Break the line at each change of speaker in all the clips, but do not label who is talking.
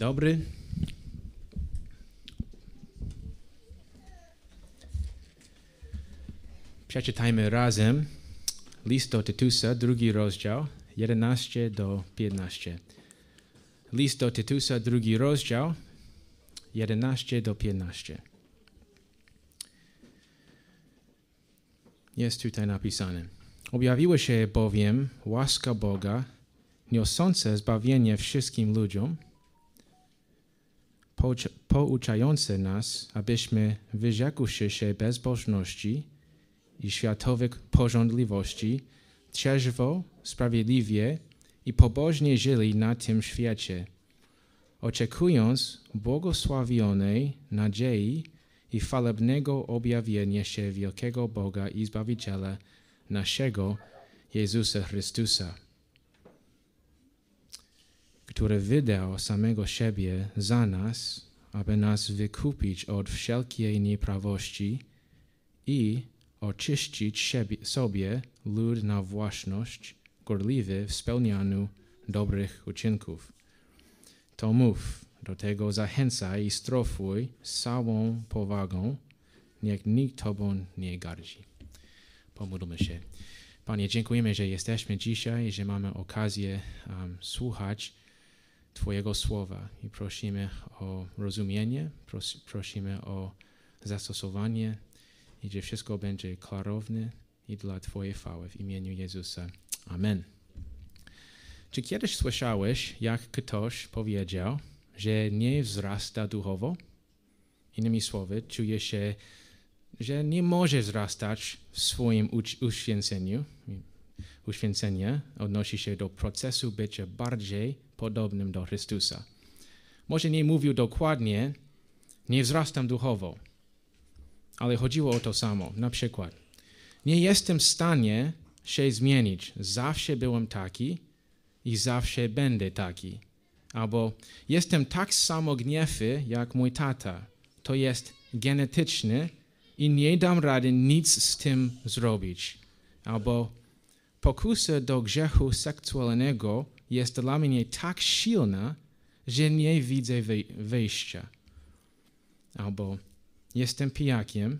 dobry. Przeczytajmy razem list do Tytusa, drugi rozdział, 11 do 15. List do Tytusa, drugi rozdział, 11 do 15. Jest tutaj napisane. Objawiła się bowiem łaska Boga, niosąca zbawienie wszystkim ludziom, pouczające nas, abyśmy wyrzekłszy się bezbożności i światowych porządliwości, trzeźwo, sprawiedliwie i pobożnie żyli na tym świecie, oczekując błogosławionej nadziei i chwalebnego objawienia się wielkiego Boga i Zbawiciela naszego Jezusa Chrystusa, który wydał samego siebie za nas, aby nas wykupić od wszelkiej nieprawości i oczyścić sobie lud na własność, gorliwy w spełnianiu dobrych uczynków. To mów, do tego zachęcaj i strofuj z całą powagą, niech nikt Tobą nie gardzi. Pomódlmy się. Panie, dziękujemy, że jesteśmy dzisiaj, że mamy okazję um, słuchać Twojego słowa i prosimy o rozumienie, pros, prosimy o zastosowanie i że wszystko będzie klarowne i dla Twojej chwały w imieniu Jezusa. Amen. Czy kiedyś słyszałeś, jak ktoś powiedział, że nie wzrasta duchowo? Innymi słowy, czuje się, że nie może wzrastać w swoim uświęceniu. Uświęcenie odnosi się do procesu bycia bardziej podobnym do Chrystusa. Może nie mówił dokładnie, nie wzrastam duchowo, ale chodziło o to samo. Na przykład, nie jestem w stanie się zmienić. Zawsze byłem taki i zawsze będę taki. Albo jestem tak samo gniewy jak mój tata. To jest genetyczne i nie dam rady nic z tym zrobić. Albo pokusa do grzechu seksualnego jest dla mnie tak silna, że nie widzę wyjścia. Albo jestem pijakiem,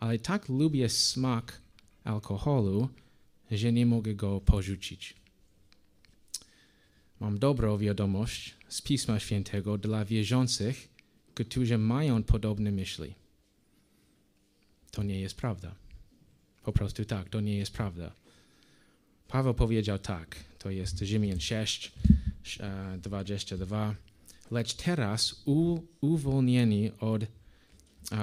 ale tak lubię smak alkoholu, że nie mogę go porzucić. Mam dobrą wiadomość z Pisma Świętego dla wierzących, którzy mają podobne myśli. To nie jest prawda. Po prostu tak, to nie jest prawda. Paweł powiedział tak, to jest Rzymian 6, 22. Lecz teraz u, uwolnieni od,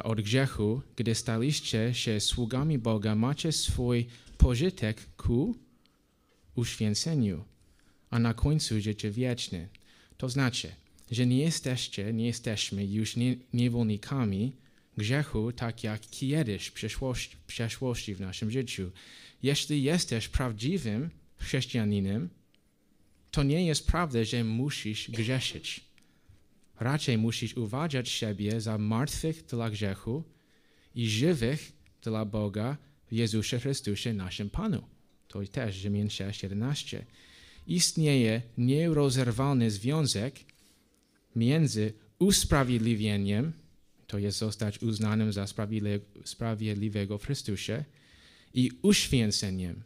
od grzechu, gdy staliście się sługami Boga, macie swój pożytek ku uświęceniu a na końcu życie wieczne. To znaczy, że nie jesteście, nie jesteśmy już nie, niewolnikami grzechu, tak jak kiedyś w przeszłości, w przeszłości w naszym życiu. Jeśli jesteś prawdziwym chrześcijaninem, to nie jest prawda, że musisz grzeszyć. Raczej musisz uważać siebie za martwych dla grzechu i żywych dla Boga w Jezusie Chrystusie, naszym Panu. To też Rzymian 6, 11 istnieje nierozerwalny związek między usprawiedliwieniem, to jest zostać uznanym za sprawiedliwego w Chrystusie, i uświęceniem.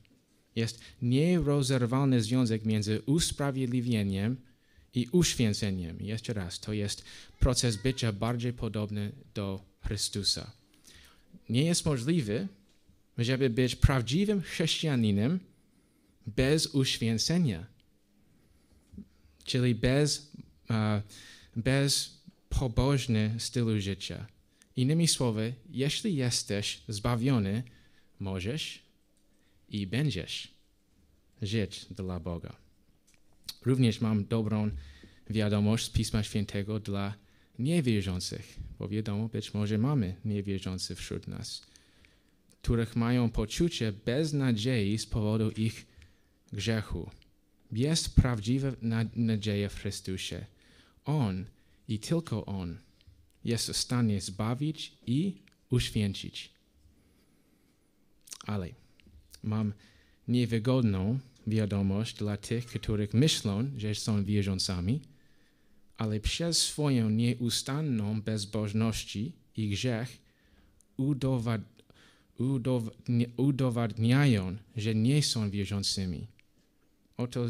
Jest nierozerwalny związek między usprawiedliwieniem i uświęceniem. Jeszcze raz, to jest proces bycia bardziej podobny do Chrystusa. Nie jest możliwe, żeby być prawdziwym chrześcijaninem, bez uświęcenia, czyli bez, uh, bez pobożny stylu życia. Innymi słowy, jeśli jesteś zbawiony, możesz i będziesz żyć dla Boga. Również mam dobrą wiadomość z Pisma Świętego dla niewierzących, bo wiadomo, być może mamy niewierzących wśród nas, których mają poczucie beznadziei z powodu ich grzechu. Jest prawdziwa nadzieja w Chrystusie. On i tylko On jest w stanie zbawić i uświęcić. Ale mam niewygodną wiadomość dla tych, których myślą, że są wierzącami, ale przez swoją nieustanną bezbożność i grzech udowadniają, że nie są wierzącymi. Oto,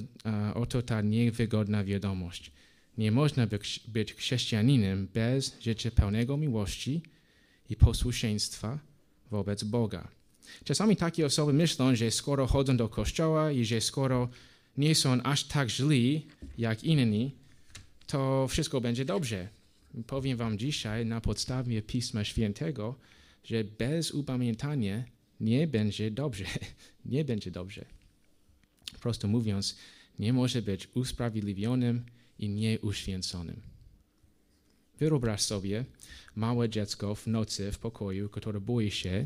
oto ta niewygodna wiadomość. Nie można być chrześcijaninem bez życia pełnego miłości i posłuszeństwa wobec Boga. Czasami takie osoby myślą, że skoro chodzą do kościoła i że skoro nie są aż tak źli jak inni, to wszystko będzie dobrze. Powiem wam dzisiaj na podstawie Pisma Świętego, że bez upamiętania nie będzie dobrze. Nie będzie dobrze. Prosto mówiąc, nie może być usprawiedliwionym i nieuświęconym. Wyobraź sobie małe dziecko w nocy w pokoju, które boi się,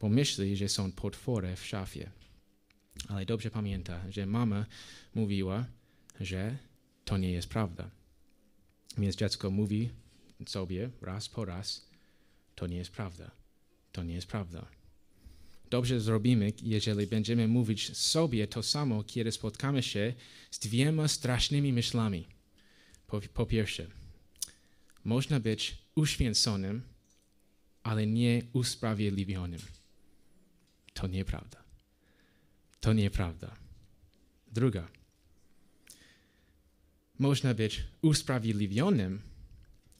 bo myśli, że są potwory w szafie. Ale dobrze pamięta, że mama mówiła, że to nie jest prawda. Więc dziecko mówi sobie raz po raz, to nie jest prawda. To nie jest prawda. Dobrze zrobimy, jeżeli będziemy mówić sobie to samo, kiedy spotkamy się z dwiema strasznymi myślami. Po, po pierwsze, można być uświęconym, ale nie usprawiedliwionym. To nieprawda. To nieprawda. Druga. Można być usprawiedliwionym,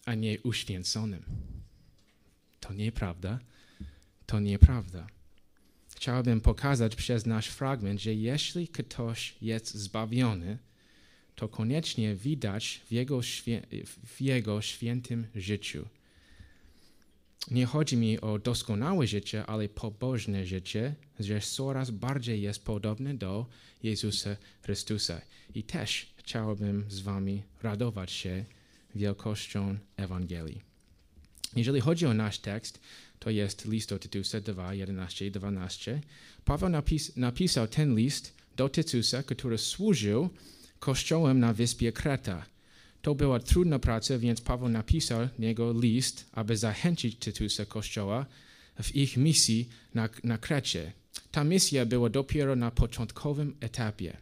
a nie uświęconym. To nieprawda. To nieprawda. Chciałbym pokazać przez nasz fragment, że jeśli ktoś jest zbawiony, to koniecznie widać w jego, w jego świętym życiu. Nie chodzi mi o doskonałe życie, ale pobożne życie, że coraz bardziej jest podobne do Jezusa Chrystusa. I też chciałbym z Wami radować się wielkością Ewangelii. Jeżeli chodzi o nasz tekst, to jest list do Tytusa 2, 11 i 12. Paweł napis, napisał ten list do Tytusa, który służył kościołem na wyspie Kreta. To była trudna praca, więc Paweł napisał niego list, aby zachęcić Tytusa kościoła w ich misji na, na Krecie. Ta misja była dopiero na początkowym etapie.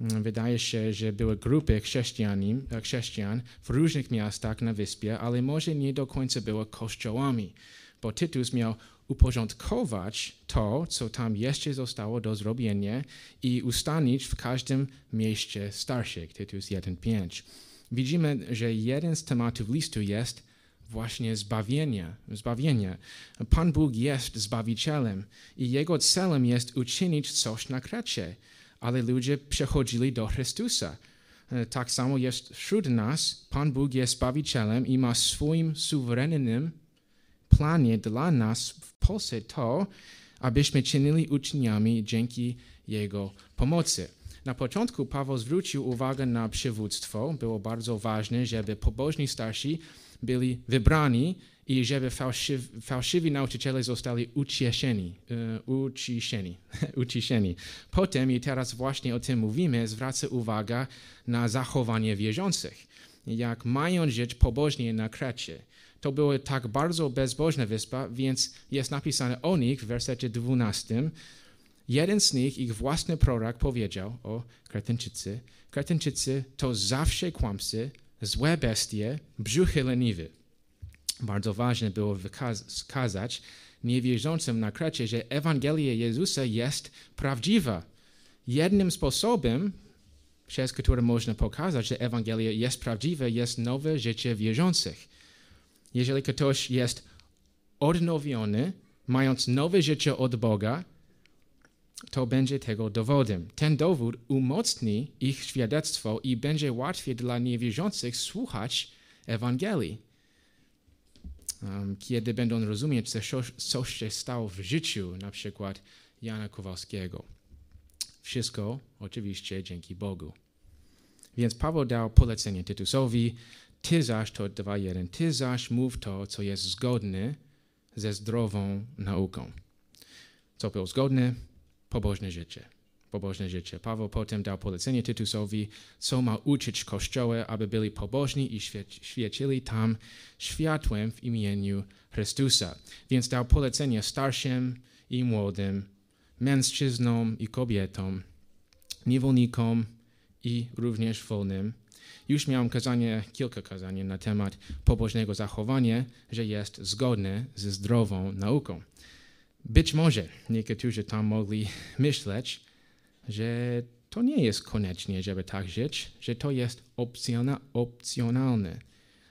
Wydaje się, że były grupy chrześcijan w różnych miastach na wyspie, ale może nie do końca były kościołami, bo Tytus miał uporządkować to, co tam jeszcze zostało do zrobienia i ustalić w każdym mieście starszych. Tytus 1.5. Widzimy, że jeden z tematów listu jest właśnie zbawienie. zbawienie. Pan Bóg jest Zbawicielem i Jego celem jest uczynić coś na Krecie, ale ludzie przechodzili do Chrystusa. Tak samo jest wśród nas. Pan Bóg jest Zbawicielem i ma swoim suwerennym planie dla nas Polsce to, abyśmy czynili uczniami dzięki Jego pomocy. Na początku Paweł zwrócił uwagę na przywództwo. Było bardzo ważne, żeby pobożni starsi byli wybrani i żeby fałszywi, fałszywi nauczyciele zostali ucieszeni, uciszeni, uciszeni. Potem, i teraz właśnie o tym mówimy, zwraca uwagę na zachowanie wierzących. Jak mają żyć pobożnie na Krecie. To była tak bardzo bezbożna wyspa, więc jest napisane o nich w wersecie 12. Jeden z nich, ich własny prorok, powiedział o Kretyńczycy, Kretyńczycy to zawsze kłamcy, złe bestie, brzuchy leniwe. Bardzo ważne było wskazać niewierzącym na Krecie, że Ewangelia Jezusa jest prawdziwa. Jednym sposobem, przez który można pokazać, że Ewangelia jest prawdziwa, jest nowe życie wierzących. Jeżeli ktoś jest odnowiony, mając nowe życie od Boga, to będzie tego dowodem. Ten dowód umocni ich świadectwo i będzie łatwiej dla niewierzących słuchać Ewangelii. Um, kiedy będą rozumieć, co, co się stało w życiu, na przykład Jana Kowalskiego. Wszystko oczywiście dzięki Bogu. Więc Paweł dał polecenie Tytusowi, ty zaś to 2.1, ty zaś mów to, co jest zgodne ze zdrową nauką. Co było zgodne? pobożne życie. Pobożne życie. Paweł potem dał polecenie Tytusowi, co ma uczyć Kościoła, aby byli pobożni i świecili tam światłem w imieniu Chrystusa. Więc dał polecenie starszym i młodym, mężczyznom i kobietom, niewolnikom i również wolnym, Już miałem kazanie, kilka kazań na temat pobożnego zachowania, że jest zgodne ze zdrową nauką. Być może niektórzy tam mogli myśleć, że to nie jest koniecznie, żeby tak żyć, że to jest opcjona, opcjonalne.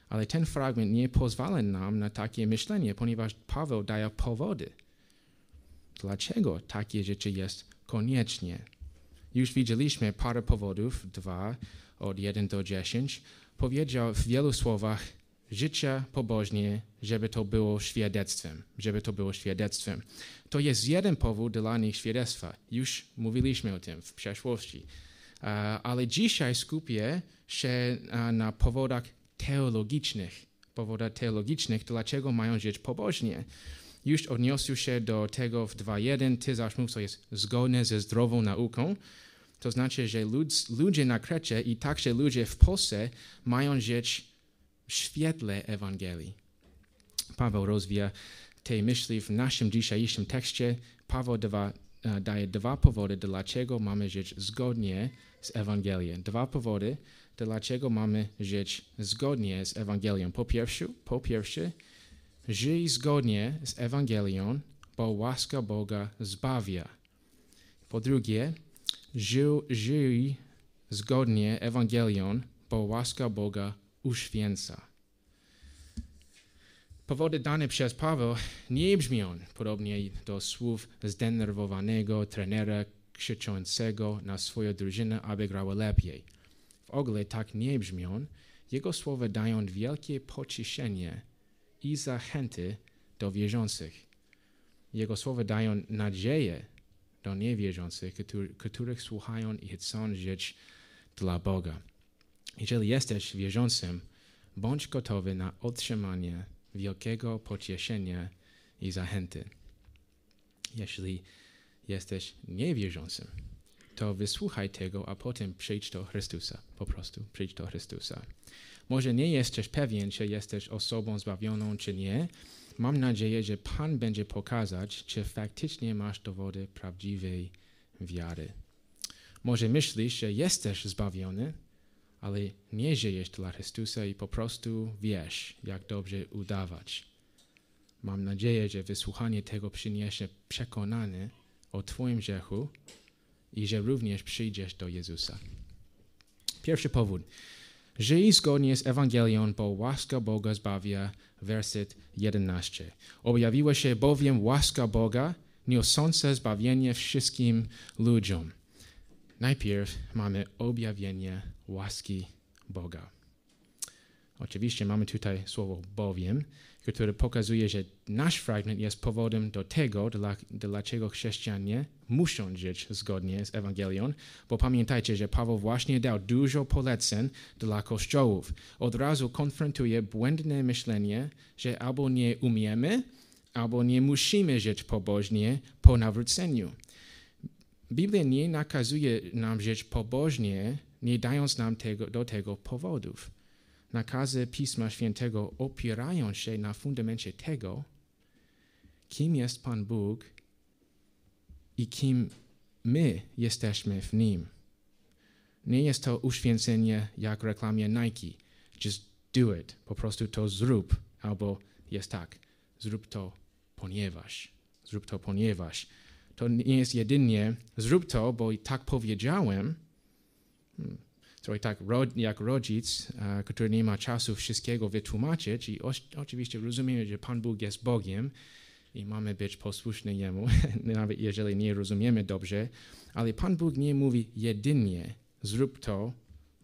Ale ten fragment nie pozwala nam na takie myślenie, ponieważ Paweł daje powody. Dlaczego takie rzeczy jest koniecznie? Już widzieliśmy parę powodów, dwa, od 1 do 10. Powiedział w wielu słowach życie pobożnie, żeby to było świadectwem, żeby to było świadectwem. To jest jeden powód dla nich świadectwa. Już mówiliśmy o tym w przeszłości. Ale dzisiaj skupię się na powodach teologicznych. Powodach teologicznych, dlaczego mają żyć pobożnie. Już odniósł się do tego w 2.1, ty zaś mów, co jest zgodne ze zdrową nauką. To znaczy, że ludzie na Krecie i także ludzie w Polsce mają żyć w świetle Ewangelii. Paweł rozwija tej myśli w naszym dzisiejszym tekście. Paweł dwa, e, daje dwa powody, dlaczego mamy żyć zgodnie z Ewangelią. Dwa powody, dlaczego mamy żyć zgodnie z Ewangelią. Po pierwsze, po pierwsze żyj zgodnie z Ewangelią, bo łaska Boga zbawia. Po drugie, żyj, żyj zgodnie Ewangelią, bo łaska Boga uświęca. Powody dane przez Paweł nie brzmią podobnie do słów zdenerwowanego trenera krzyczącego na swoją drużynę, aby grała lepiej. W ogóle tak nie brzmią. Jego słowa dają wielkie pocieszenie i zachęty do wierzących. Jego słowa dają nadzieję do niewierzących, których słuchają i chcą żyć dla Boga. Jeżeli jesteś wierzącym, bądź gotowy na otrzymanie wielkiego pocieszenia i zachęty. Jeśli jesteś niewierzącym, to wysłuchaj tego, a potem przyjdź do Chrystusa. Po prostu przyjdź do Chrystusa. Może nie jesteś pewien, czy jesteś osobą zbawioną, czy nie. Mam nadzieję, że Pan będzie pokazać, czy faktycznie masz dowody prawdziwej wiary. Może myślisz, że jesteś zbawiony, ale nie żyjesz dla Chrystusa i po prostu wiesz, jak dobrze udawać. Mam nadzieję, że wysłuchanie tego przyniesie przekonanie o Twoim grzechu i że również przyjdziesz do Jezusa. Pierwszy powód. Żyj zgodnie z Ewangelią, bo łaska Boga zbawia, werset 11. Objawiła się bowiem łaska Boga, niosąca zbawienie wszystkim ludziom. Najpierw mamy objawienie łaski Boga. Oczywiście mamy tutaj słowo bowiem, które pokazuje, że nasz fragment jest powodem do tego, dla, dlaczego chrześcijanie muszą żyć zgodnie z Ewangelią, bo pamiętajcie, że Paweł właśnie dał dużo poleceń dla kościołów. Od razu konfrontuje błędne myślenie, że albo nie umiemy, albo nie musimy żyć pobożnie po nawróceniu. Biblia nie nakazuje nam żyć pobożnie, nie dając nam tego, do tego powodów. Nakazy Pisma Świętego opierają się na fundamencie tego, kim jest Pan Bóg i kim my jesteśmy w Nim. Nie jest to uświęcenie jak reklamie Nike. Just do it. Po prostu to zrób. Albo jest tak. Zrób to ponieważ. Zrób to ponieważ to nie jest jedynie zrób to, bo i tak powiedziałem. Hmm. Trochę tak jak rodzic, który nie ma czasu wszystkiego wytłumaczyć i oczywiście rozumiemy, że Pan Bóg jest Bogiem i mamy być posłuszni Jemu, nawet jeżeli nie rozumiemy dobrze, ale Pan Bóg nie mówi jedynie zrób to,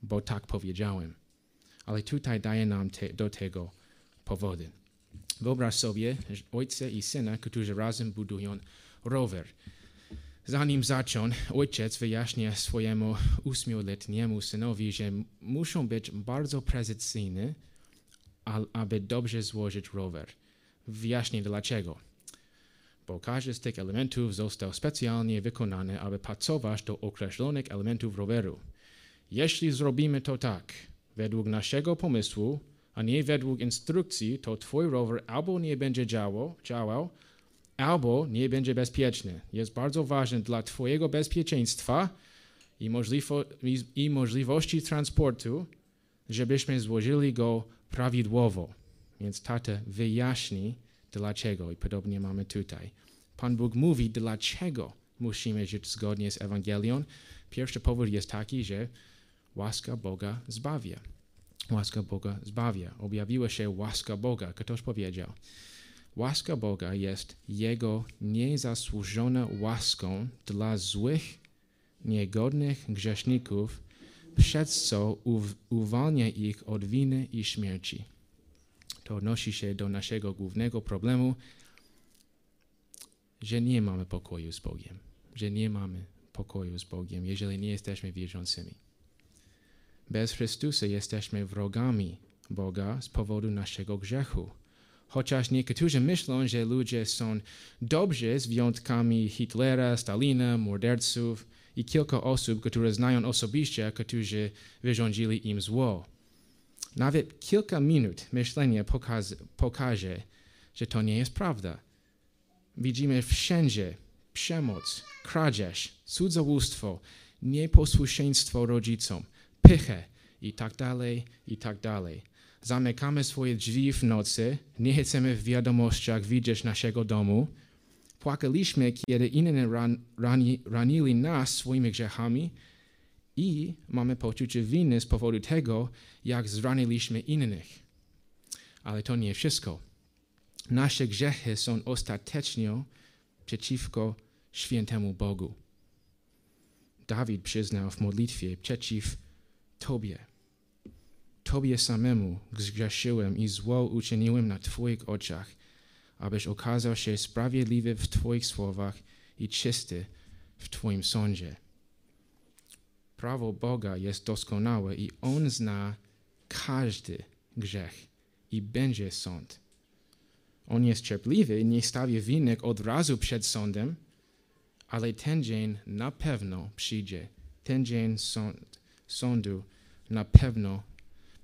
bo tak powiedziałem. Ale tutaj daje nam te, do tego powody. Wyobraź sobie ojca i syna, którzy razem budują rower. Zanim zaczął, ojciec wyjaśnia swojemu ósmioletniemu synowi, że muszą być bardzo precyzyjni, aby dobrze złożyć rower. Wyjaśni dlaczego. Bo każdy z tych elementów został specjalnie wykonany, aby pasować do określonych elementów roweru. Jeśli zrobimy to tak, według naszego pomysłu, a nie według instrukcji, to twój rower albo nie będzie działał, działał albo nie będzie bezpieczny. Jest bardzo ważne dla Twojego bezpieczeństwa i, możliwo, i możliwości transportu, żebyśmy złożyli go prawidłowo. Więc tata wyjaśni, dlaczego. I podobnie mamy tutaj. Pan Bóg mówi, dlaczego musimy żyć zgodnie z Ewangelią. Pierwszy powód jest taki, że łaska Boga zbawia. Łaska Boga zbawia. Objawiła się łaska Boga. Ktoś powiedział. Łaska Boga jest Jego niezasłużoną łaską dla złych, niegodnych grzeszników, przez co uwalnia ich od winy i śmierci. To odnosi się do naszego głównego problemu, że nie mamy pokoju z Bogiem, że nie mamy pokoju z Bogiem, jeżeli nie jesteśmy wierzącymi. Bez Chrystusa jesteśmy wrogami Boga z powodu naszego grzechu. Chociaż niektórzy myślą, że ludzie są dobrzy z wyjątkami Hitlera, Stalina, morderców i kilka osób, które znają osobiście, którzy wyrządzili im zło. Nawet kilka minut myślenia pokaz, pokaże, że to nie jest prawda. Widzimy wszędzie przemoc, kradzież, cudzołóstwo, nieposłuszeństwo rodzicom, pychę i tak dalej, i tak dalej. Zamykamy swoje drzwi w nocy, nie chcemy w wiadomościach widzieć naszego domu. Płakaliśmy, kiedy inni ran, rani, ranili nas swoimi grzechami i mamy poczucie winy z powodu tego, jak zraniliśmy innych. Ale to nie wszystko. Nasze grzechy są ostatecznie przeciwko świętemu Bogu. Dawid przyznał w modlitwie przeciw Tobie. Tobie samemu zgrzeszyłem i zło uczyniłem na Twoich oczach, abyś okazał się sprawiedliwy w Twoich słowach i czysty w Twoim sądzie. Prawo Boga jest doskonałe i On zna każdy grzech i będzie sąd. On jest cierpliwy i nie stawia winek od razu przed sądem, ale ten dzień na pewno przyjdzie. Ten dzień sąd, sądu na pewno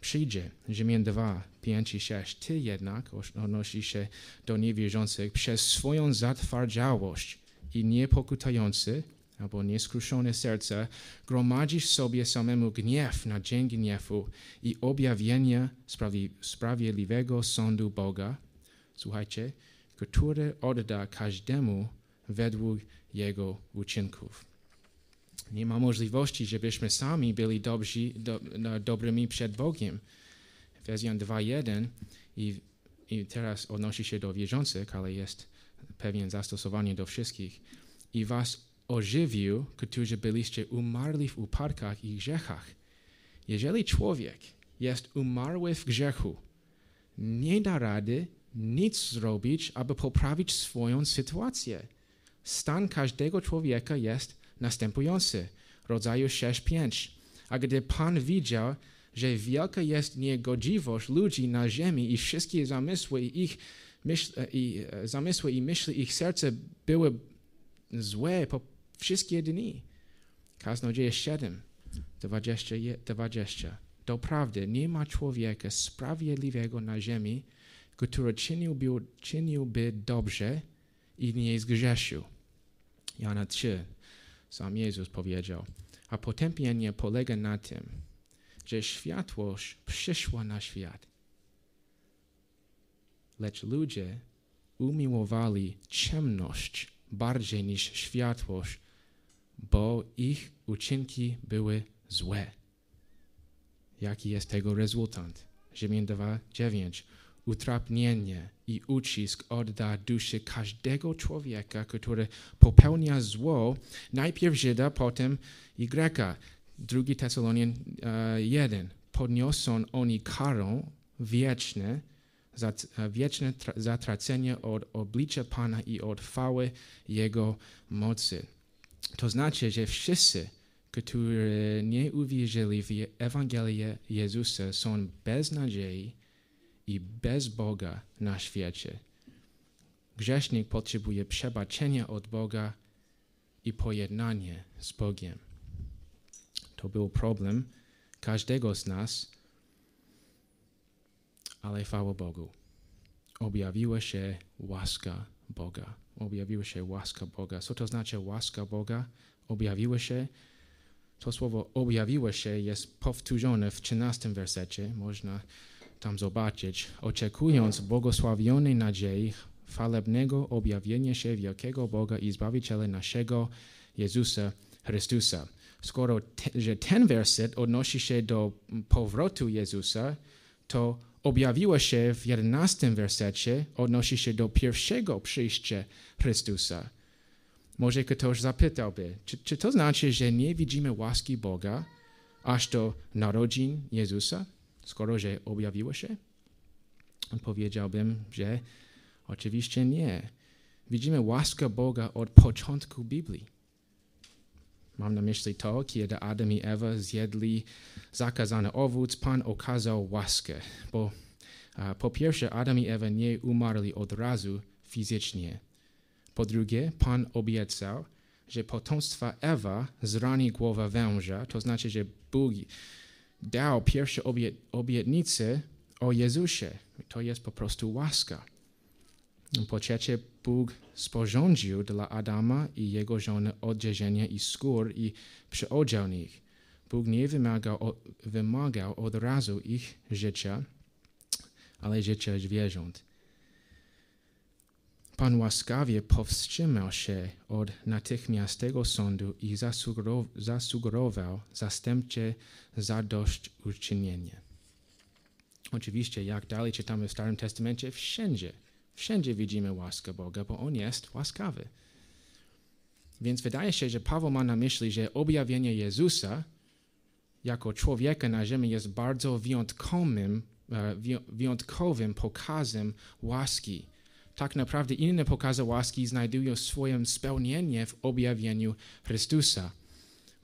przyjdzie. Rzymian 2, 5 i 6. Ty jednak odnosi się do niewierzących przez swoją zatwardziałość i niepokutający albo nieskruszone serce, gromadzisz sobie samemu gniew na dzień gniewu i objawienia sprawiedliwego sądu Boga, słuchajcie, który odda każdemu według jego uczynków. Nie ma możliwości, żebyśmy sami byli dobrzy, do, no, dobrymi przed Bogiem. Efezjan 2.1 i, i teraz odnosi się do wierzących, ale jest pewien zastosowanie do wszystkich. I was ożywił, którzy byliście umarli w upadkach i grzechach. Jeżeli człowiek jest umarły w grzechu, nie da rady nic zrobić, aby poprawić swoją sytuację. Stan każdego człowieka jest następujący. Rodzaju 6-5. A gdy Pan widział, że wielka jest niegodziwość ludzi na ziemi i wszystkie zamysły i ich myśl, i, e, zamysły i myśli ich serce były złe po wszystkie dni. Kaznodzieje 7, 20, 20. Doprawdy nie ma człowieka sprawiedliwego na ziemi, który czyniłby, czyniłby dobrze i nie zgrzeszył. Jana 3, sam Jezus powiedział, a potępienie polega na tym, że światłość przyszła na świat. Lecz ludzie umiłowali ciemność bardziej niż światłość, bo ich uczynki były złe. Jaki jest tego rezultat? Rzymian 2:9 utrapnienie i ucisk odda duszy każdego człowieka, który popełnia zło, najpierw Żyda, potem i Greka. Drugi Tesalonian 1. Uh, Podniosą oni karą wieczne, wieczne zatracenie od oblicza Pana i od chwały Jego mocy. To znaczy, że wszyscy, którzy nie uwierzyli w Ewangelię Jezusa, są bez nadziei i bez Boga na świecie. Grzesznik potrzebuje przebaczenia od Boga i pojednanie z Bogiem. To był problem każdego z nas, ale chwała Bogu. Objawiła się łaska Boga. Objawiła się łaska Boga. Co to znaczy łaska Boga? Objawiła się To słowo objawiło się jest powtórzone w 13 wersecie. Można tam zobaczyć. Oczekując błogosławionej nadziei, chwalebnego objawienia się wielkiego Boga i Zbawiciela naszego Jezusa Chrystusa. Skoro te, że ten werset odnosi się do powrotu Jezusa, to objawiło się w 11 wersecie, odnosi się do pierwszego przyjścia Chrystusa. Może ktoś zapytałby, czy, czy to znaczy, że nie widzimy łaski Boga aż do narodzin Jezusa, skoro że objawiło się? Powiedziałbym, że oczywiście nie. Widzimy łaskę Boga od początku Biblii. Mam na myśli to, kiedy Adam i Ewa zjedli zakazany owoc, Pan okazał łaskę, bo po pierwsze Adam i Ewa nie umarli od razu fizycznie. Po drugie, Pan obiecał, że potomstwa Ewa zrani głowę węża, to znaczy, że Bóg dał pierwsze obietnice o Jezusie. To jest po prostu łaska. Po trzecie, Bóg sporządził dla Adama i jego żony odzieżenie i skór i przyodział nich. Bóg nie wymagał, wymagał od razu ich życia, ale życia zwierząt. Pan łaskawie powstrzymał się od natychmiastego sądu i zasugerował zastępcze zadośćuczynienie. Oczywiście, jak dalej czytamy w Starym Testamencie, wszędzie, wszędzie widzimy łaskę Boga, bo On jest łaskawy. Więc wydaje się, że Paweł ma na myśli, że objawienie Jezusa jako człowieka na ziemi jest bardzo wyjątkowym, e, wyjątkowym pokazem łaski tak naprawdę inne pokazy łaski znajdują swoje spełnienie w objawieniu Chrystusa.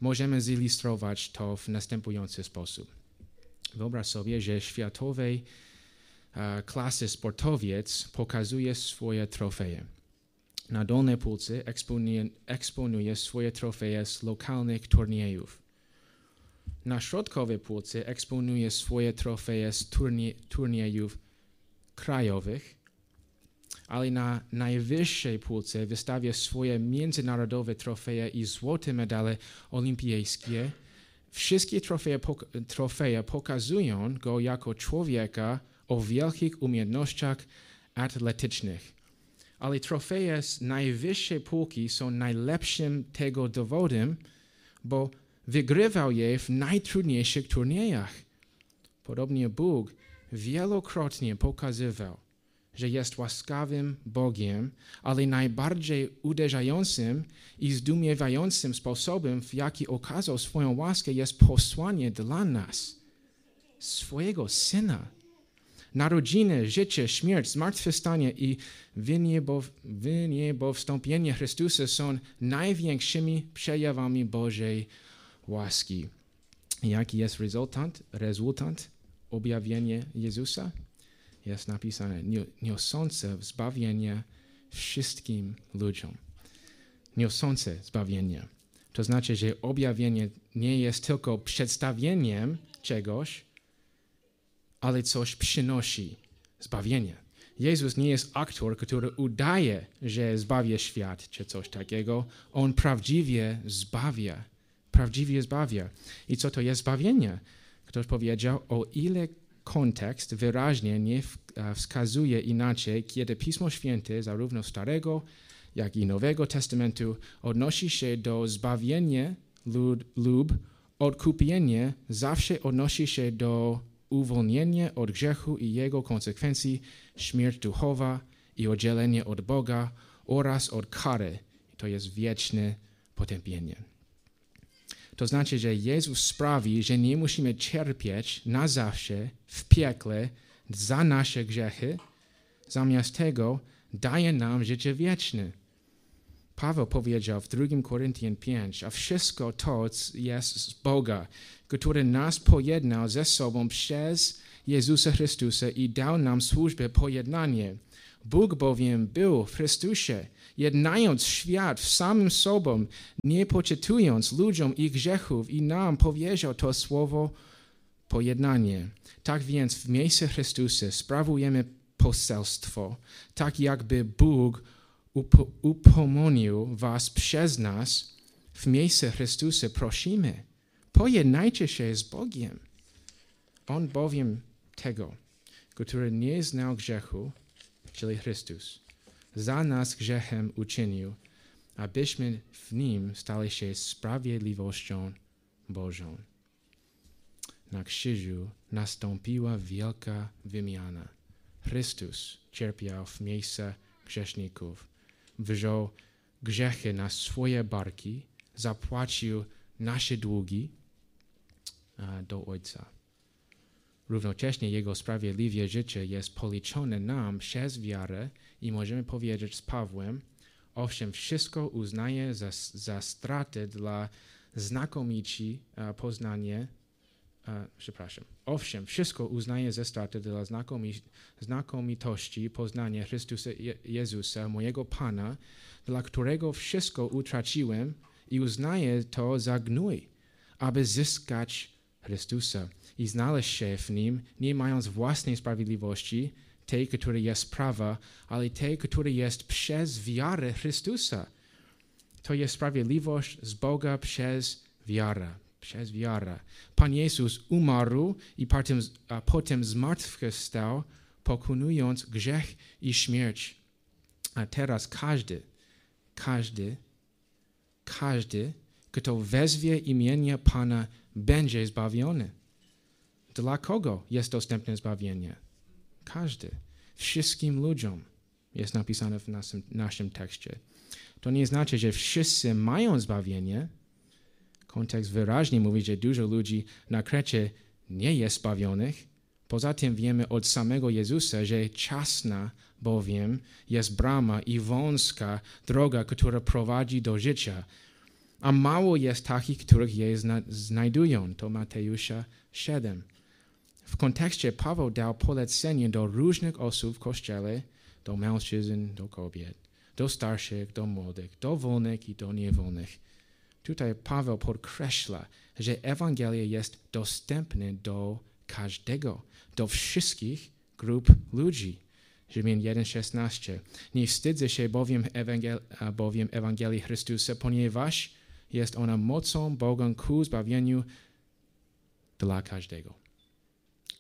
Możemy zilustrować to w następujący sposób. Wyobraź sobie, że światowej uh, klasy sportowiec pokazuje swoje trofeje. Na dolnej półce eksponuje, eksponuje swoje trofeje z lokalnych turniejów. Na środkowej półce eksponuje swoje trofeje z turnie, turniejów krajowych ale na najwyższej półce wystawia swoje międzynarodowe trofeje i złote medale olimpijskie. Wszystkie trofeje, pokazują go jako człowieka o wielkich umiejętnościach atletycznych. Ale trofeje z najwyższej półki są najlepszym tego dowodem, bo wygrywał je w najtrudniejszych turniejach. Podobnie Bóg wielokrotnie pokazywał, że jest łaskawym Bogiem, ale najbardziej uderzającym i zdumiewającym sposobem, w jaki okazał swoją łaskę, jest posłanie dla nas swojego Syna. Narodziny, życie, śmierć, zmartwychwstanie i wyniebowstąpienie Chrystusa są największymi przejawami Bożej łaski. Jaki jest rezultat? Rezultat objawienia Jezusa? Jest napisane, niosące zbawienie wszystkim ludziom. Niosące zbawienie. To znaczy, że objawienie nie jest tylko przedstawieniem czegoś, ale coś przynosi zbawienie. Jezus nie jest aktor, który udaje, że zbawia świat czy coś takiego. On prawdziwie zbawia. Prawdziwie zbawia. I co to jest zbawienie? Ktoś powiedział, o ile kontekst wyraźnie nie wskazuje inaczej, kiedy Pismo Święte, zarówno Starego, jak i Nowego Testamentu, odnosi się do zbawienia lub odkupienia, zawsze odnosi się do uwolnienia od grzechu i jego konsekwencji, śmierć duchowa i oddzielenie od Boga oraz od kary. To jest wieczne potępienie. To znaczy, że Jezus sprawi, że nie musimy cierpieć na zawsze w piekle za nasze grzechy, zamiast tego daje nam życie wieczne. Paweł powiedział w 2 Koryntian 5, a wszystko to jest z Boga, który nas pojednał ze sobą przez Jezusa Chrystusa i dał nam służbę pojednanie. Bóg bowiem był w Chrystusie, jednając świat w samym sobą, nie poczytując ludziom ich grzechów i nam powierzył to słowo pojednanie. Tak więc w miejsce Chrystusa sprawujemy poselstwo, tak jakby Bóg upomonił was przez nas, w miejsce Chrystusa prosimy, Pojednajcie się z Bogiem. On bowiem tego, który nie znał grzechu, czyli Chrystus, za nas grzechem uczynił, abyśmy w nim stali się sprawiedliwością Bożą. Na krzyżu nastąpiła wielka wymiana. Chrystus cierpiał w miejsce grzeszników, wziął grzechy na swoje barki, zapłacił nasze długi do Ojca. Równocześnie Jego sprawiedliwe życie jest policzone nam przez wiarę i możemy powiedzieć z Pawłem, owszem, wszystko uznaje za, za dla znakomici poznanie, przepraszam, owszem, wszystko uznaje za dla znakomi, znakomitości poznania Chrystusa Je Jezusa, mojego Pana, dla którego wszystko utraciłem i uznaję to za gnój, aby zyskać Chrystusa i znaleźć się w Nim, nie mając własnej sprawiedliwości, tej, która jest prawa, ale tej, która jest przez wiarę Chrystusa. To jest sprawiedliwość z Boga przez wiarę. Przez wiarę. Pan Jezus umarł i potem, a potem zmartwychwstał, pokonując grzech i śmierć. A teraz każdy, każdy, każdy, kto wezwie imienia Pana, będzie zbawiony. Dla kogo jest dostępne zbawienie? Każdy. Wszystkim ludziom jest napisane w naszym, naszym tekście. To nie znaczy, że wszyscy mają zbawienie. Kontekst wyraźnie mówi, że dużo ludzi na Krecie nie jest zbawionych. Poza tym wiemy od samego Jezusa, że ciasna bowiem jest brama i wąska droga, która prowadzi do życia, a mało jest takich, których je znajdują. To Mateusza 7. W kontekście Paweł dał polecenie do różnych osób w kościele, do mężczyzn, do kobiet, do starszych, do młodych, do wolnych i do niewolnych. Tutaj Paweł podkreśla, że Ewangelia jest dostępne do każdego, do wszystkich grup ludzi. Rzymian 1,16. Nie wstydzę się bowiem, Ewangel bowiem Ewangelii Chrystusa, ponieważ jest ona mocą Boga ku zbawieniu dla każdego.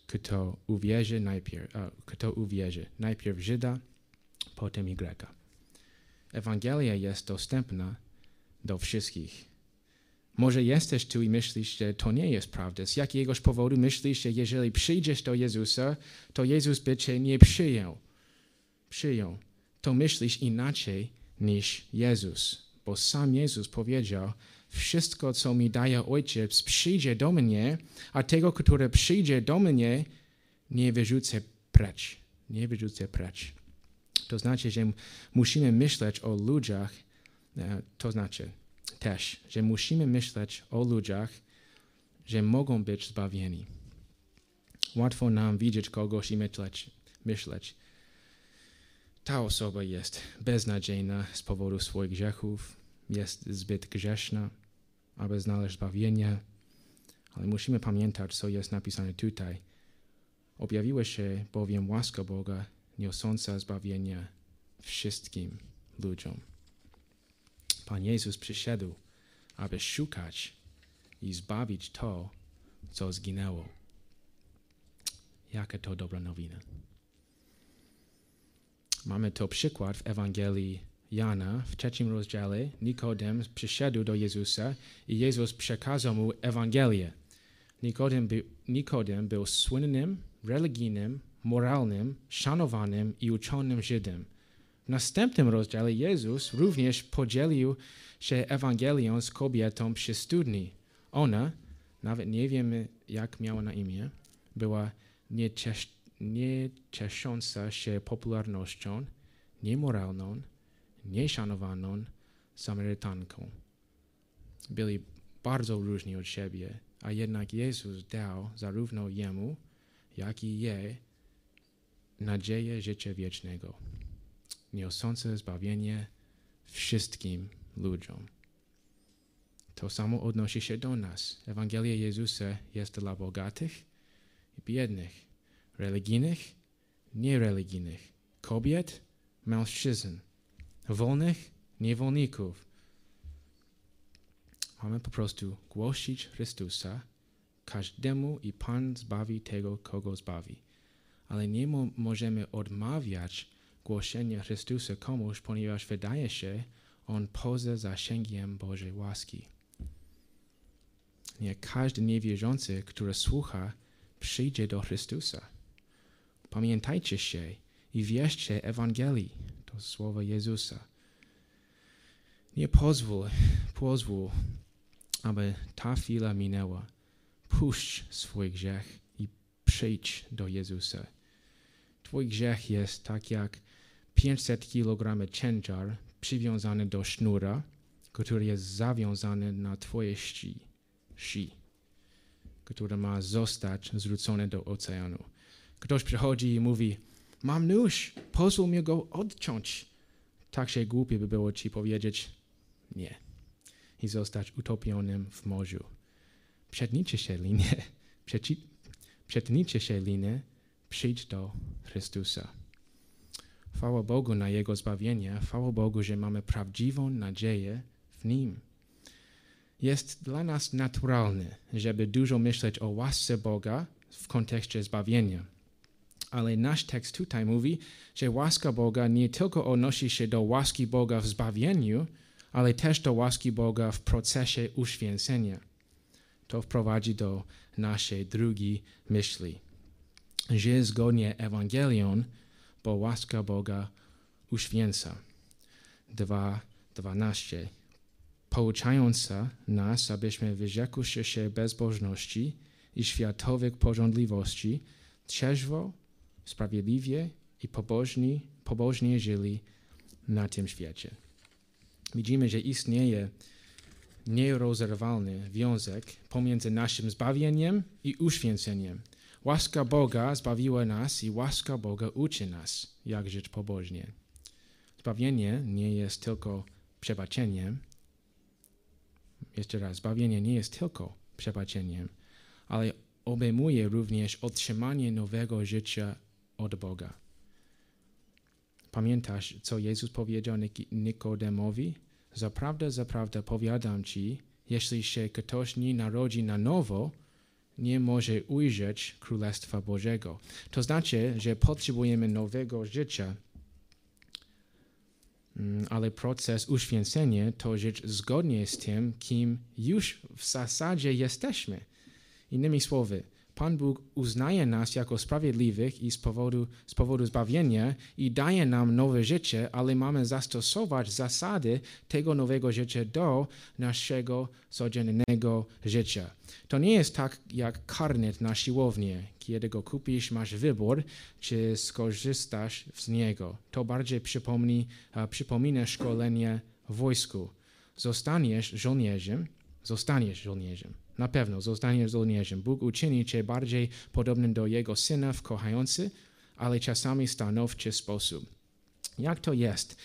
Kto uwierzy najpierw, kto uwierzy najpierw Żyda, potem i Greka. Ewangelia jest dostępna do wszystkich. Może jesteś tu i myślisz, że to nie jest prawda. Z jakiegoś powodu myślisz, że jeżeli przyjdziesz do Jezusa, to Jezus by cię nie przyjął. Przyjął. To myślisz inaczej niż Jezus bo sam Jezus powiedział, wszystko, co mi daje Ojciec, przyjdzie do mnie, a tego, który przyjdzie do mnie, nie wyrzucę precz. Nie wyrzucę precz. To znaczy, że musimy myśleć o ludziach, e, to znaczy też, że musimy myśleć o ludziach, że mogą być zbawieni. Łatwo nam widzieć kogoś i myśleć, myśleć ta osoba jest beznadziejna z powodu swoich grzechów, jest zbyt grzeszna, aby znaleźć zbawienie, ale musimy pamiętać, co jest napisane tutaj. Objawiła się bowiem łaska Boga, niosąca zbawienie wszystkim ludziom. Pan Jezus przyszedł, aby szukać i zbawić to, co zginęło. Jaka to dobra nowina. Mamy to przykład w Ewangelii Jana w trzecim rozdziale. Nikodem przyszedł do Jezusa i Jezus przekazał mu Ewangelię. Nikodem, by, Nikodem był słynnym, religijnym, moralnym, szanowanym i uczonym Żydem. W następnym rozdziale Jezus również podzielił się Ewangelią z kobietą przy studni. Ona, nawet nie wiemy jak miała na imię, była nieciesz nie ciesząca się popularnością, niemoralną, nieszanowaną Samarytanką. Byli bardzo różni od siebie, a jednak Jezus dał zarówno jemu, jak i jej nadzieję życia wiecznego, niosące zbawienie wszystkim ludziom. To samo odnosi się do nas. Ewangelia Jezusa jest dla bogatych i biednych religijnych, niereligijnych, kobiet, mężczyzn, wolnych, niewolników. Mamy po prostu głosić Chrystusa każdemu i Pan zbawi tego, kogo zbawi. Ale nie mo- możemy odmawiać głoszenia Chrystusa komuś, ponieważ wydaje się on poza zasięgiem Bożej łaski. Nie każdy niewierzący, który słucha, przyjdzie do Chrystusa. Pamiętajcie się i wierzcie Ewangelii, to słowa Jezusa. Nie pozwól, pozwól, aby ta chwila minęła. Puść swój grzech i przyjdź do Jezusa. Twój grzech jest tak jak 500 kg ciężar przywiązany do sznura, który jest zawiązany na twoje szyi, szyi, który ma zostać zwrócony do oceanu. Ktoś przychodzi i mówi, mam nóż, pozwól mi go odciąć. Tak się głupie by było ci powiedzieć, nie. I zostać utopionym w morzu. Przetnijcie się linie, przeci, przetnijcie się linie, przyjdź do Chrystusa. Chwała Bogu na Jego zbawienie, chwała Bogu, że mamy prawdziwą nadzieję w Nim. Jest dla nas naturalne, żeby dużo myśleć o łasce Boga w kontekście zbawienia. Ale nasz tekst tutaj mówi, że łaska Boga nie tylko odnosi się do łaski Boga w zbawieniu, ale też do łaski Boga w procesie uświęcenia. To wprowadzi do naszej drugiej myśli. Żyje zgodnie Ewangelią, bo łaska Boga uświęca. 2.12 Pouczająca nas, abyśmy wyrzekłszy się bezbożności i światowych porządliwości, trzeźwo, sprawiedliwie i pobożni, pobożnie żyli na tym świecie. Widzimy, że istnieje nierozerwalny związek pomiędzy naszym zbawieniem i uświęceniem. Łaska Boga zbawiła nas i łaska Boga uczy nas, jak żyć pobożnie. Zbawienie nie jest tylko przebaczeniem. Jeszcze raz, zbawienie nie jest tylko przebaczeniem, ale obejmuje również otrzymanie nowego życia od Boga. Pamiętasz, co Jezus powiedział Nikodemowi? Zaprawdę, zaprawdę powiadam ci, jeśli się ktoś nie narodzi na nowo, nie może ujrzeć Królestwa Bożego. To znaczy, że potrzebujemy nowego życia, ale proces uświęcenia to rzecz zgodnie z tym, kim już w zasadzie jesteśmy. Innymi słowy, Pan Bóg uznaje nas jako sprawiedliwych i z powodu, z powodu zbawienia i daje nam nowe życie, ale mamy zastosować zasady tego nowego życia do naszego codziennego życia. To nie jest tak jak karnet na siłownię. Kiedy go kupisz, masz wybór, czy skorzystasz z niego. To bardziej przypomni, przypomina szkolenie w wojsku. Zostaniesz żołnierzem, zostaniesz żołnierzem. Na pewno zostaniesz żołnierzem. Bóg uczyni cię bardziej podobnym do Jego Syna w kochający, ale czasami stanowczy sposób. Jak to jest,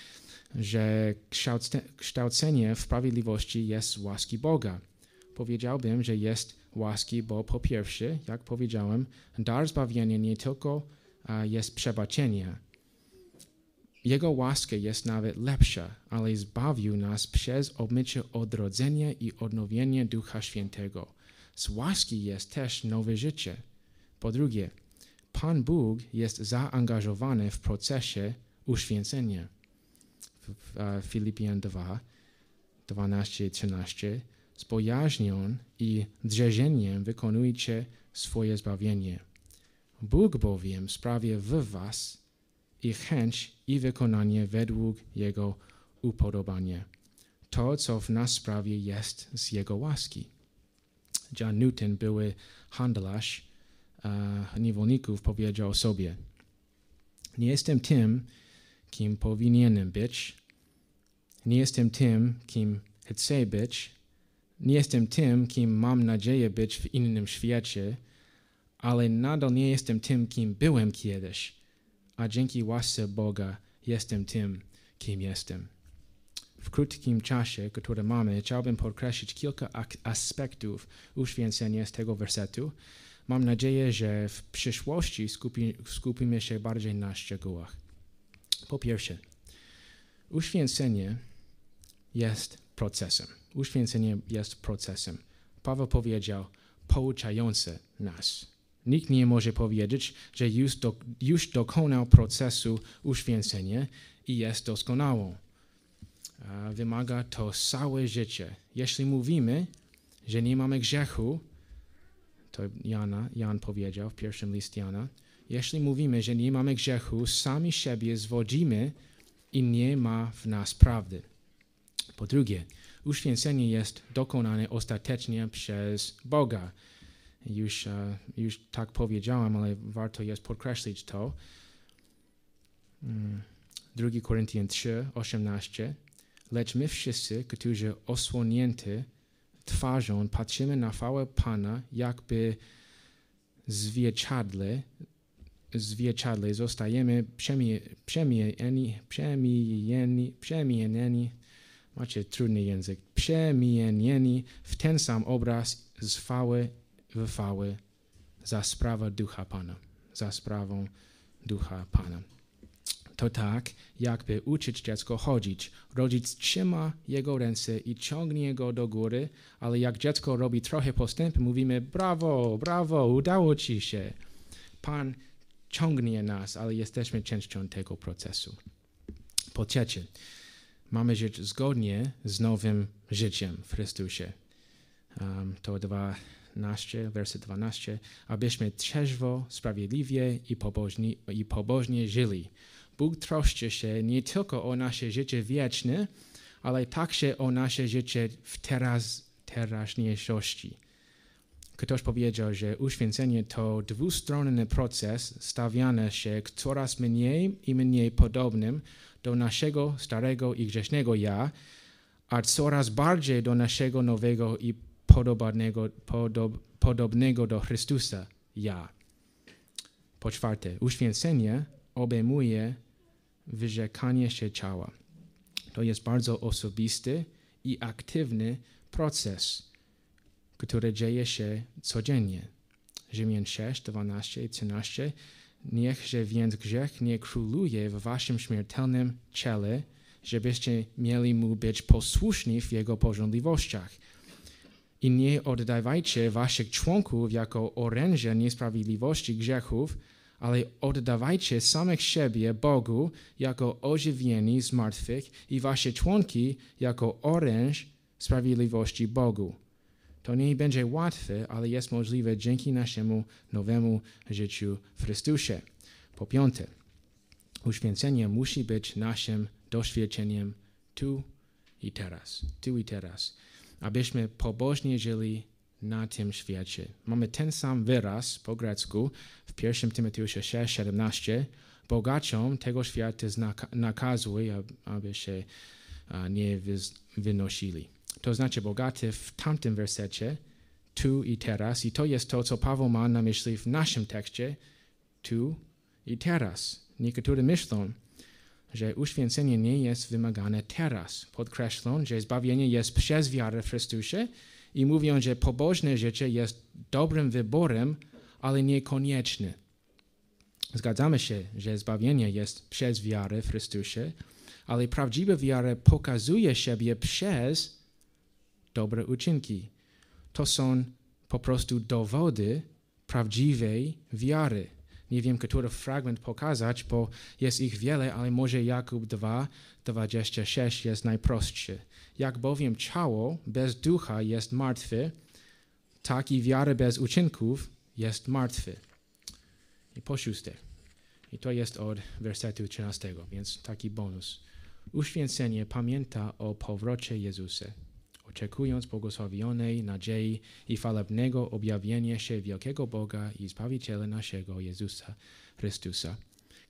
że kształcenie w sprawiedliwości jest łaski Boga? Powiedziałbym, że jest łaski, bo po pierwsze, jak powiedziałem, dar zbawienia nie tylko jest przebaczenie, jego łaska jest nawet lepsza, ale zbawił nas przez obmycie odrodzenia i odnowienie Ducha Świętego. Z łaski jest też nowe życie. Po drugie, Pan Bóg jest zaangażowany w procesie uświęcenia. W Filipian 2, 12-13 z bojaźnią i drzeżeniem wykonujcie swoje zbawienie. Bóg bowiem sprawia w was i chęć i wykonanie według Jego upodobania. To, co w nas sprawi, jest z Jego łaski. John Newton, były handlarz uh, niewolników, powiedział sobie: Nie jestem tym, kim powinienem być, nie jestem tym, kim chcę być, nie jestem tym, kim mam nadzieję być w innym świecie, ale nadal nie jestem tym, kim byłem kiedyś a dzięki łasce Boga jestem tym, kim jestem. W krótkim czasie, który mamy, chciałbym podkreślić kilka aspektów uświęcenia z tego wersetu. Mam nadzieję, że w przyszłości skupi, skupimy się bardziej na szczegółach. Po pierwsze, uświęcenie jest procesem. Uświęcenie jest procesem. Paweł powiedział, pouczające nas. Nikt nie może powiedzieć, że już, do, już dokonał procesu uświęcenia i jest doskonałą. Wymaga to całe życie. Jeśli mówimy, że nie mamy grzechu, to Jana, Jan powiedział w pierwszym list Jana, jeśli mówimy, że nie mamy grzechu, sami siebie zwodzimy i nie ma w nas prawdy. Po drugie, uświęcenie jest dokonane ostatecznie przez Boga. Już, uh, już tak powiedziałem, ale warto jest podkreślić to. Mm. 2 Koryntian 3, 18. Lecz my wszyscy, którzy osłonięty twarzą patrzymy na chwałę Pana, jakby zwierciadle, zwierciadle zostajemy przemienieni, przemienieni, przemienieni, macie trudny język, przemienieni w ten sam obraz z chwały w chwałę za sprawę Ducha Pana, za sprawą Ducha Pana to tak, jakby uczyć dziecko chodzić. Rodzic trzyma jego ręce i ciągnie go do góry, ale jak dziecko robi trochę postępy, mówimy brawo, brawo, udało ci się. Pan ciągnie nas, ale jesteśmy częścią tego procesu. Po trzecie, mamy żyć zgodnie z nowym życiem w Chrystusie. Um, to 12, werset 12, abyśmy trzeźwo, sprawiedliwie i pobożnie, i pobożnie żyli Bóg troszczy się nie tylko o nasze życie wieczne, ale także o nasze życie w teraz, teraźniejszości. Ktoś powiedział, że uświęcenie to dwustronny proces stawiany się coraz mniej i mniej podobnym do naszego starego i grzesznego ja, a coraz bardziej do naszego nowego i podobnego, podob, podobnego do Chrystusa ja. Po czwarte, uświęcenie obejmuje wyrzekanie się ciała. To jest bardzo osobisty i aktywny proces, który dzieje się codziennie. Rzymian 6, 12 i 13. Niechże więc grzech nie króluje w waszym śmiertelnym ciele, żebyście mieli mu być posłuszni w jego porządliwościach. I nie oddawajcie waszych członków jako oręże niesprawiedliwości grzechów, ale oddawajcie samych siebie Bogu jako ożywieni z martwych i wasze członki jako oręż sprawiedliwości Bogu. To nie będzie łatwe, ale jest możliwe dzięki naszemu nowemu życiu w Chrystusie. Po piąte, uświęcenie musi być naszym doświadczeniem tu i teraz. Tu i teraz. Abyśmy pobożnie żyli na tym świecie. Mamy ten sam wyraz po grecku w 1 Tymoteusza 6, 17. Bogaciom tego świata nakazuje, aby się nie wynosili. To znaczy bogaty w tamtym wersecie, tu i teraz. I to jest to, co Paweł ma na myśli w naszym tekście, tu i teraz. Niektórzy myślą, że uświęcenie nie jest wymagane teraz. Podkreślą, że zbawienie jest przez wiarę w Chrystusie i mówią, że pobożne życie jest dobrym wyborem, ale niekonieczny. Zgadzamy się, że zbawienie jest przez wiarę w Chrystusie, ale prawdziwa wiara pokazuje siebie przez dobre uczynki. To są po prostu dowody prawdziwej wiary. Nie wiem, który fragment pokazać, bo jest ich wiele, ale może Jakub 2, 26 jest najprostszy. Jak bowiem ciało bez ducha jest martwe, tak i wiara bez uczynków jest martwy. I po szóste, i to jest od wersetu 13, więc taki bonus. Uświęcenie pamięta o powrocie Jezusa, oczekując błogosławionej nadziei i chwalebnego objawienia się wielkiego Boga i Zbawiciela naszego Jezusa Chrystusa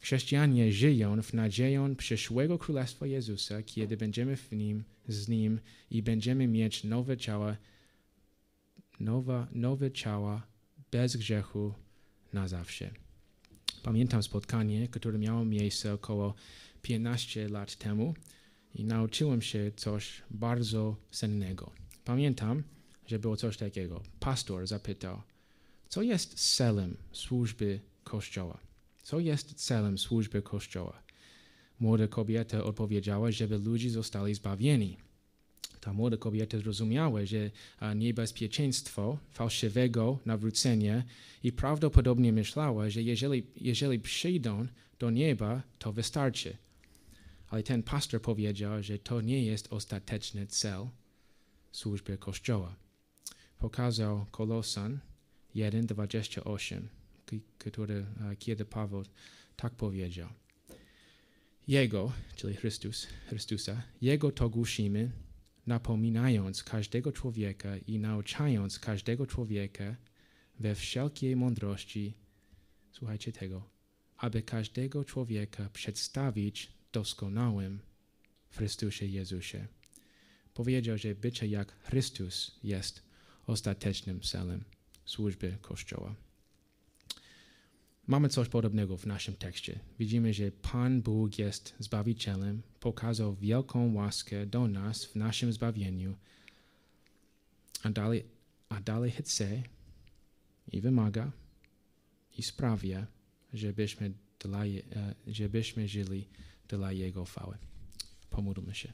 Chrześcijanie żyją w nadzieję przyszłego Królestwa Jezusa, kiedy będziemy w nim, z Nim i będziemy mieć nowe ciała, nowe, nowe ciała bez grzechu na zawsze. Pamiętam spotkanie, które miało miejsce około 15 lat temu i nauczyłem się coś bardzo cennego. Pamiętam, że było coś takiego. Pastor zapytał, co jest celem służby Kościoła? Co jest celem służby Kościoła? Młoda kobieta odpowiedziała, żeby ludzie zostali zbawieni. ta młoda kobieta zrozumiała, że niebezpieczeństwo fałszywego nawrócenia i prawdopodobnie myślała, że jeżeli, jeżeli przyjdą do nieba, to wystarczy. Ale ten pastor powiedział, że to nie jest ostateczny cel służby Kościoła. Pokazał Kolosan 1:28, k- który, a, kiedy Paweł tak powiedział. Jego, czyli Chrystus, Chrystusa, Jego to głosimy, napominając każdego człowieka i nauczając każdego człowieka we wszelkiej mądrości, słuchajcie tego, aby każdego człowieka przedstawić doskonałym w Chrystusie Jezusie. Powiedział, że bycie jak Chrystus jest ostatecznym celem służby Kościoła. Mamy coś podobnego w naszym tekście. Widzimy, że Pan Bóg jest Zbawicielem, pokazał wielką łaskę do nas w naszym zbawieniu, a dalej, a dalej chce i wymaga i sprawia, żebyśmy, dla, e, żebyśmy żyli dla Jego chwały. Pomódlmy się.